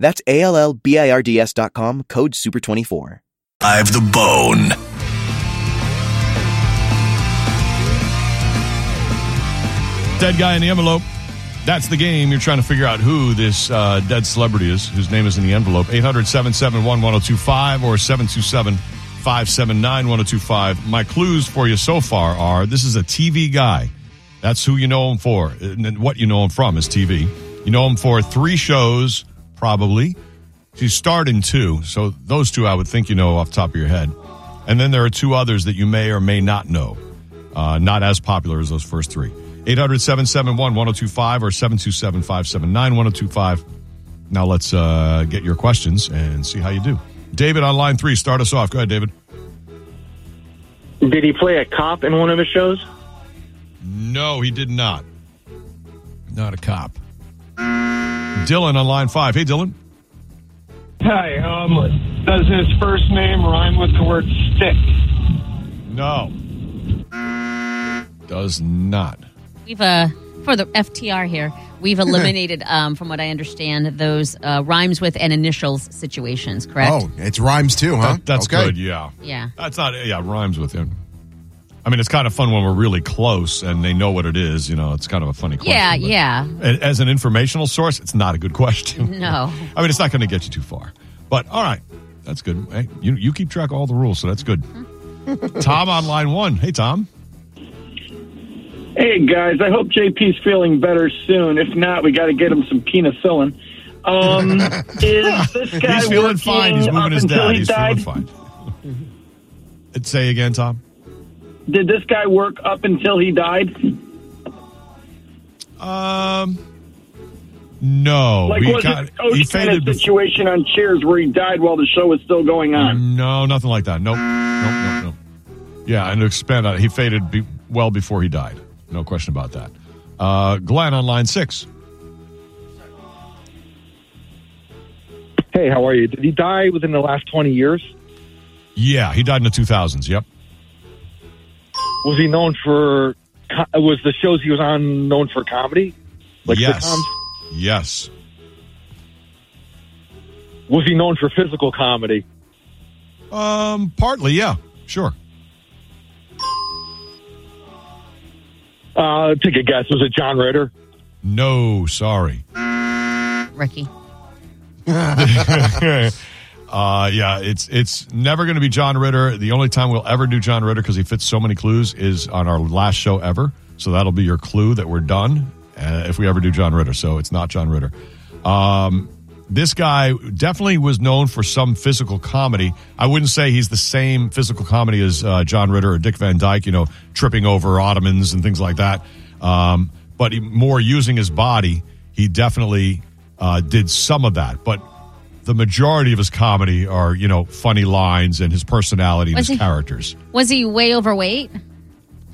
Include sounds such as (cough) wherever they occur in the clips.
That's A-L-L-B-I-R-D-S dot com, code SUPER24. I've the bone. Dead guy in the envelope. That's the game. You're trying to figure out who this uh, dead celebrity is, whose name is in the envelope. 800 771 1025 or 727 579 1025. My clues for you so far are this is a TV guy. That's who you know him for. And what you know him from is TV. You know him for three shows, probably. He's starred in two. So those two I would think you know off the top of your head. And then there are two others that you may or may not know. Uh, not as popular as those first three. 800 771 1025 or 727 579 1025. Now let's uh, get your questions and see how you do. David on line three, start us off. Go ahead, David. Did he play a cop in one of his shows? No, he did not. Not a cop. Dylan on line five. Hey, Dylan. Hi, um, does his first name rhyme with the word stick? No. Does not. We've uh for the FTR here, we've (laughs) eliminated, um, from what I understand, those uh, rhymes with and initials situations. Correct? Oh, it's rhymes too, huh? That- that's Okay. good, yeah. Yeah. That's not, yeah, rhymes with him. I mean, it's kind of fun when we're really close and they know what it is. You know, it's kind of a funny question. Yeah, yeah. As an informational source, it's not a good question. (laughs) No. (laughs) I mean, it's not going to get you too far. But all right, that's good. Hey, you, you keep track of all the rules, so that's good. (laughs) Tom on line one. Hey, Tom. Hey guys, I hope JP's feeling better soon. If not, we got to get him some penicillin. Um, is this guy He's feeling fine. He's moving his dad. he He's died? feeling fine. Say again, Tom. Did this guy work up until he died? Um, no. Like, we was got, it coach he kind faded of before. situation on Cheers where he died while the show was still going on? No, nothing like that. Nope. Nope, nope, nope. Yeah, and to expand on it, he faded be- well before he died. No question about that. Uh, Glenn on line six. Hey, how are you? Did he die within the last 20 years? Yeah, he died in the 2000s. Yep. Was he known for, was the shows he was on known for comedy? Like yes. sitcoms? Yes. Was he known for physical comedy? Um, partly, yeah. Sure. Uh, take a guess. Was it John Ritter? No, sorry. Ricky. (laughs) (laughs) uh, yeah, it's it's never going to be John Ritter. The only time we'll ever do John Ritter because he fits so many clues is on our last show ever. So that'll be your clue that we're done uh, if we ever do John Ritter. So it's not John Ritter. Um, this guy definitely was known for some physical comedy. I wouldn't say he's the same physical comedy as uh, John Ritter or Dick Van Dyke, you know, tripping over ottomans and things like that. Um, but he, more using his body, he definitely uh, did some of that. But the majority of his comedy are, you know, funny lines and his personality and Was his he- characters. Was he way overweight?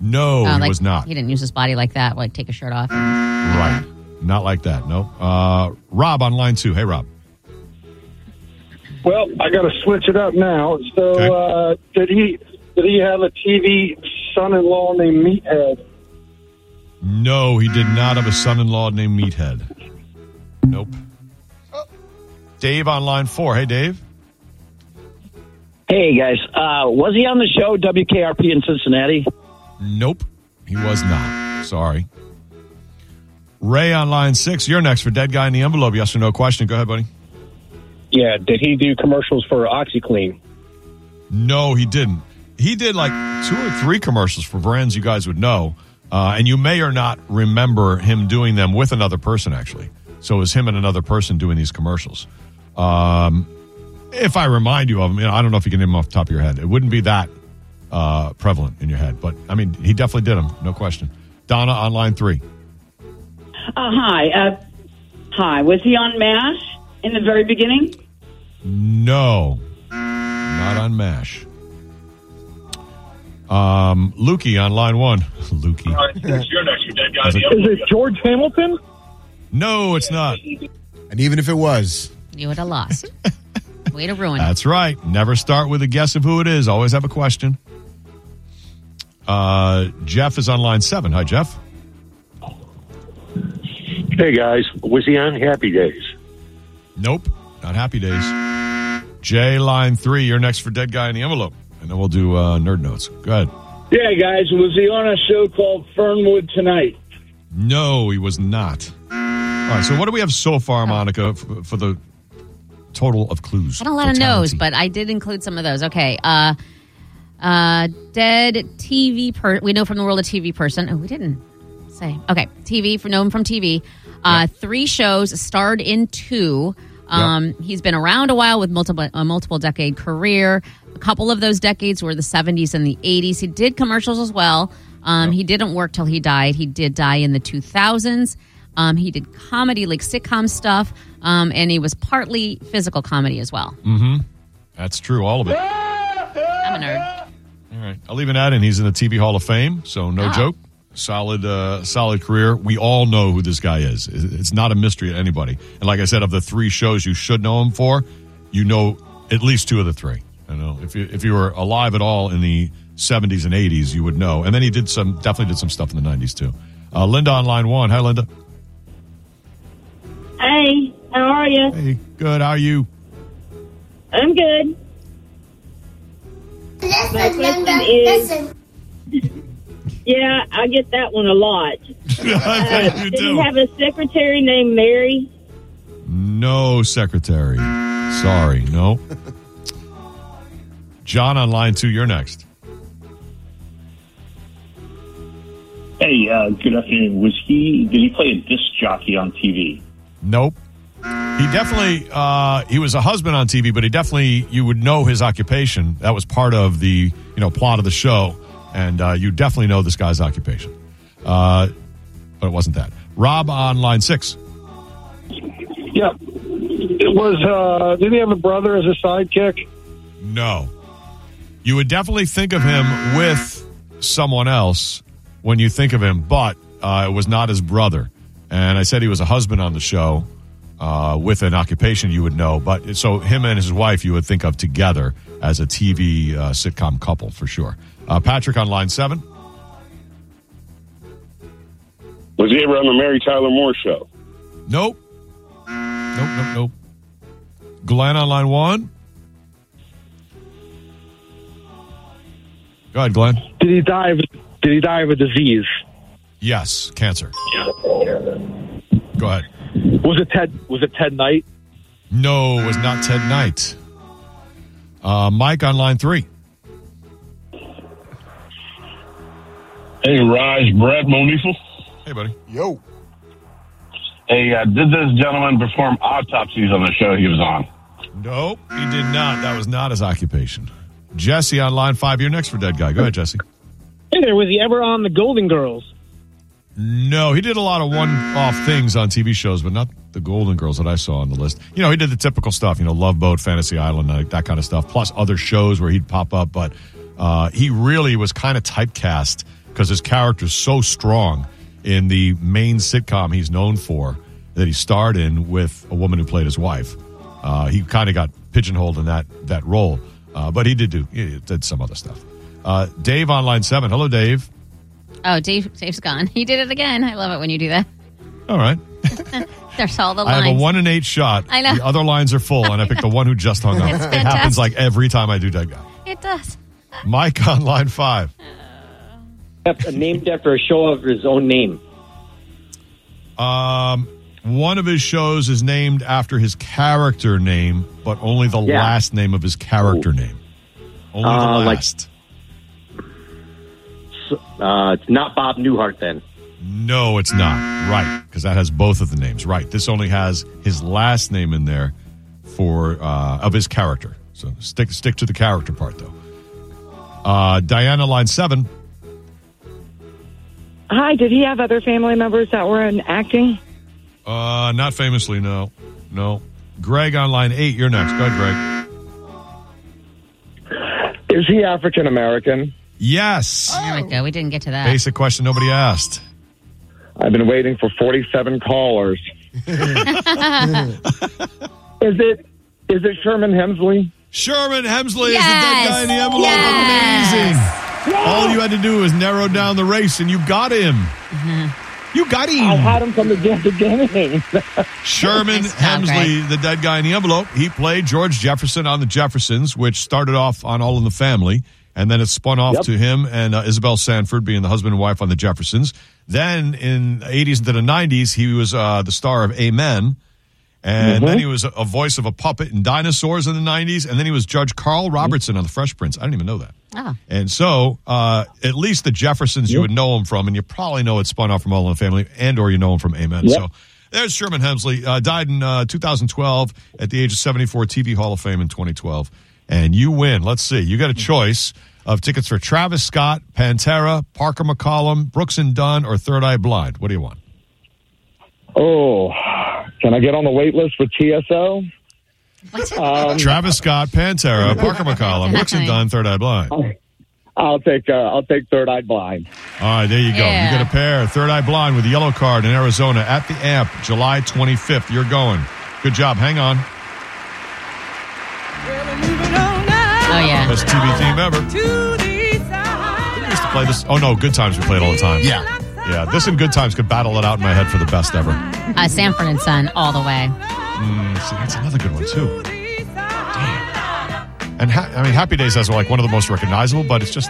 No, Uh, he like, was not. He didn't use his body like that, like take a shirt off. Right. Not like that. No. Uh, Rob on line two. Hey, Rob. Well, I got to switch it up now. So, Okay. uh, did he did he have a TV son-in-law named Meathead? No, he did not have a son-in-law named Meathead. Nope. Dave on line four. Hey, Dave. Hey guys, uh, was he on the show WKRP in Cincinnati? Nope. He was not. Sorry. Ray on line six. You're next for Dead Guy in the Envelope. Yes or no question. Go ahead, buddy. Yeah. Did he do commercials for OxiClean? No, he didn't. He did like two or three commercials for brands you guys would know, uh, and you may or not remember him doing them with another person. Actually, so it was him and another person doing these commercials. Um, if I remind you of him, you know, I don't know if you can name him off the top of your head. It wouldn't be that uh, prevalent in your head, but I mean, he definitely did them, no question. Donna on line three. Uh, hi. Uh, hi. Was he on MASH in the very beginning? No, not on MASH. Um, Lukey on line one. (laughs) Lukey. Is it George Hamilton? No, it's not. And even if it was, You would have lost. (laughs) Way to ruin it. That's right. Never start with a guess of who it is. Always have a question. Uh, Jeff is on line seven. Hi, Jeff. Hey guys, was he on Happy Days? Nope, not Happy Days. Jay, line three. You're next for Dead Guy in the Envelope, and then we'll do uh, nerd notes. Go ahead. Yeah, guys, was he on a show called Fernwood Tonight? No, he was not. All right. So, what do we have so far, Monica, for, for the total of clues? Had a lot of no's, but I did include some of those. Okay. Uh, uh, dead TV per. We know from the world of TV person. Oh, we didn't say. Okay, TV for know him from TV. Uh, Three shows, starred in two. Um, He's been around a while with multiple a multiple decade career. A couple of those decades were the 70s and the 80s. He did commercials as well. Um, He didn't work till he died. He did die in the 2000s. Um, he did comedy, like sitcom stuff, um, and he was partly physical comedy as well. Mm-hmm. That's true. All of it. I'm a nerd. All right. I'll even add in he's in the TV Hall of Fame, so no Oh. joke. Solid, uh, solid career. We all know who this guy is. It's not a mystery to anybody. And like I said, of the three shows you should know him for, you know at least two of the three. I know if you if you were alive at all in the '70s and '80s, you would know. And then he did some, definitely did some stuff in the '90s too. Uh, Linda on line one. Hi, Linda. Hey, how are you? Hey, good. How are you? I'm good. My question is, (laughs) yeah, I get that one a lot. (laughs) I bet you Did do. you have a secretary named Mary? No secretary. Sorry, no. John on line two. You're next. Hey, uh, good afternoon. Was he? Did he play a disc jockey on TV? Nope. He definitely uh, he was a husband on TV, but he definitely you would know his occupation. That was part of the you know plot of the show, and uh, you definitely know this guy's occupation. Uh, but it wasn't that. Rob on line six. Yeah. It was, uh, did he have a brother as a sidekick? No. You would definitely think of him with someone else when you think of him, but uh, it was not his brother. And I said he was a husband on the show uh, with an occupation you would know. But so him and his wife you would think of together as a TV uh, sitcom couple for sure. Uh, Patrick on line seven. Was he ever on the Mary Tyler Moore show? Nope. Nope, nope, nope. Glenn on line one. Go ahead, Glenn. Did he die of, did he die of a disease? Yes, cancer. Go ahead. Was it Ted, was it Ted Knight? No, it was not Ted Knight. Uh, Mike on line three. Hey, Raj, Brad Monifel. Hey, buddy. Yo. Hey, uh, did this gentleman perform autopsies on the show he was on? Nope, he did not. That was not his occupation. Jesse on line five. You're next for Dead Guy. Go ahead, Jesse. Hey there, was he ever on the Golden Girls? No, he did a lot of one-off things on TV shows, but not the Golden Girls that I saw on the list. You know, he did the typical stuff, you know, Love Boat, Fantasy Island, like that kind of stuff, plus other shows where he'd pop up. But uh, he really was kind of typecast because his character's so strong in the main sitcom he's known for that he starred in with a woman who played his wife. Uh, he kind of got pigeonholed in that that role, uh, but he did do he did some other stuff. Uh, Dave on line seven. Hello, Dave. Oh, Dave, Dave's gone. He did it again. I love it when you do that. All right. (laughs) There's all the I lines. have a one in eight shot. I know. The other lines are full, and I picked the one who just hung up. It happens like every time I do Dead Guy. It does. Mike on line five. named after a show of his own name. Um, one of his shows is named after his character name, but only the Yeah. last name of his character name. Only the Uh, like- last. Uh, it's not Bob Newhart then. no, it's not. Right, because that has both of the names. Right. This only has his last name in there for uh, of his character. So stick stick to the character part though. Uh, Diana line seven. Hi, did he have other family members that were in acting? Uh, not famously, no, no. Greg on line eight. You're next. Go ahead, Greg. Is he African American? Yes. Oh there we go. We didn't get to that. Basic question nobody asked. I've been waiting for 47 callers. (laughs) Is it is it Sherman Hemsley? Sherman Hemsley Yes. is the dead guy in the envelope. Yes. Amazing. All you had to do was narrow down the race, and you got him. (laughs) You got him. I had him from the beginning. (laughs) Sherman Nice job, Hemsley, the dead guy in the envelope. He played George Jefferson on the Jeffersons, which started off on All in the Family, and then it spun off Yep. to him and uh, Isabel Sanford being the husband and wife on the Jeffersons. Then in the 80s into the 90s, he was uh, the star of Amen. And Mm-hmm. then he was a, a voice of a puppet in Dinosaurs in the 90s. And then he was Judge Carl Robertson on The Fresh Prince. I didn't even know that. Oh. And so, uh, at least the Jeffersons you would know him from, and you probably know it spun off from All in the Family, and or you know him from Amen. Yep. So there's Sherman Hemsley. Uh, died in uh, 2012 at the age of 74. TV Hall of Fame in 2012, and you win. Let's see. You got a choice of tickets for Travis Scott, Pantera, Parker McCollum, Brooks and Dunn, or Third Eye Blind. What do you want? oh, can I get on the wait list for TSO? Um, Travis Scott, Pantera, Parker McCollum, Brooks and Dunn, Third Eye Blind. I'll take uh, I'll take Third Eye Blind. All right, there you go. Yeah. You get a pair. Third Eye Blind with the yellow card in Arizona at the AMP, July 25th. You're going. Good job. Hang on. Best TV theme ever. We used to play this. Oh no, Good Times we played all the time. Yeah. yeah. This and Good Times could battle it out in my head for the best ever. Uh, Sanford and Son, all the way. Mm, see, that's another good one too. Damn. And ha- I mean, Happy Days has like one of the most recognizable, but it's just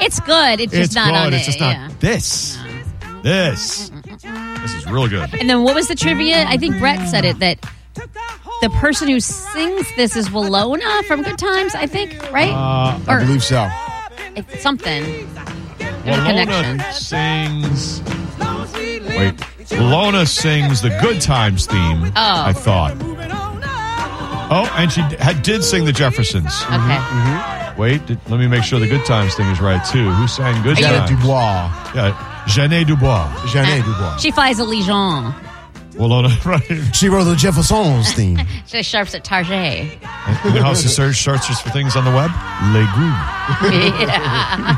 It's good. It's just it's not good. on it's it. just not yeah. this. This. This is real good. And then what was the trivia? I think Brett said it that the person who sings this is Willona from Good Times. I think, right? Uh, I believe so. it's something. There's connection. Willona sings. Wait, Willona sings the Good Times theme. Oh. I thought. Oh, and she had, did sing the Jeffersons. Okay. Mm-hmm, mm-hmm. Wait, did, let me make sure the Good Times thing is right too. Who sang Good Are you- Times? Dubois. Yeah, Jeanne Dubois. Jeanne ah, Dubois. She flies a Legion. Willona, (laughs) right? She wrote the Jeffersons theme. She sharps at Target. You know how she search searches for things on the web? Legume.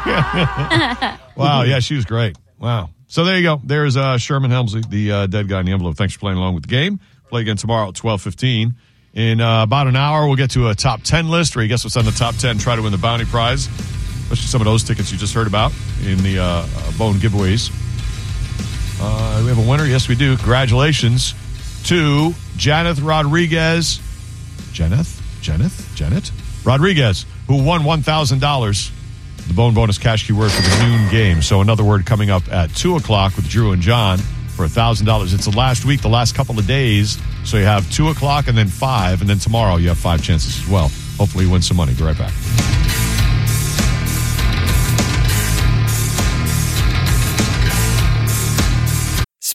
yeah. (laughs) Wow, yeah, she was great. Wow. So there you go. There's uh, Sherman Hemsley, the uh, dead guy in the envelope. Thanks for playing along with the game. Play again tomorrow at twelve fifteen. In uh, about an hour, we'll get to a top ten list, where you guess what's on the top ten. Try to win the bounty prize, especially some of those tickets you just heard about in the uh, uh, Bone giveaways. Uh, we have a winner. Yes, we do. Congratulations to Janeth Rodriguez. Janeth? Janeth? Janet? Rodriguez, who won $1,000. The Bone Bonus cash keyword for the noon game. So another word coming up at 2 o'clock with Drew and John for $1,000. It's the last week, the last couple of days. So you have 2 o'clock and then 5. And then tomorrow you have five chances as well. Hopefully you win some money. Be right back.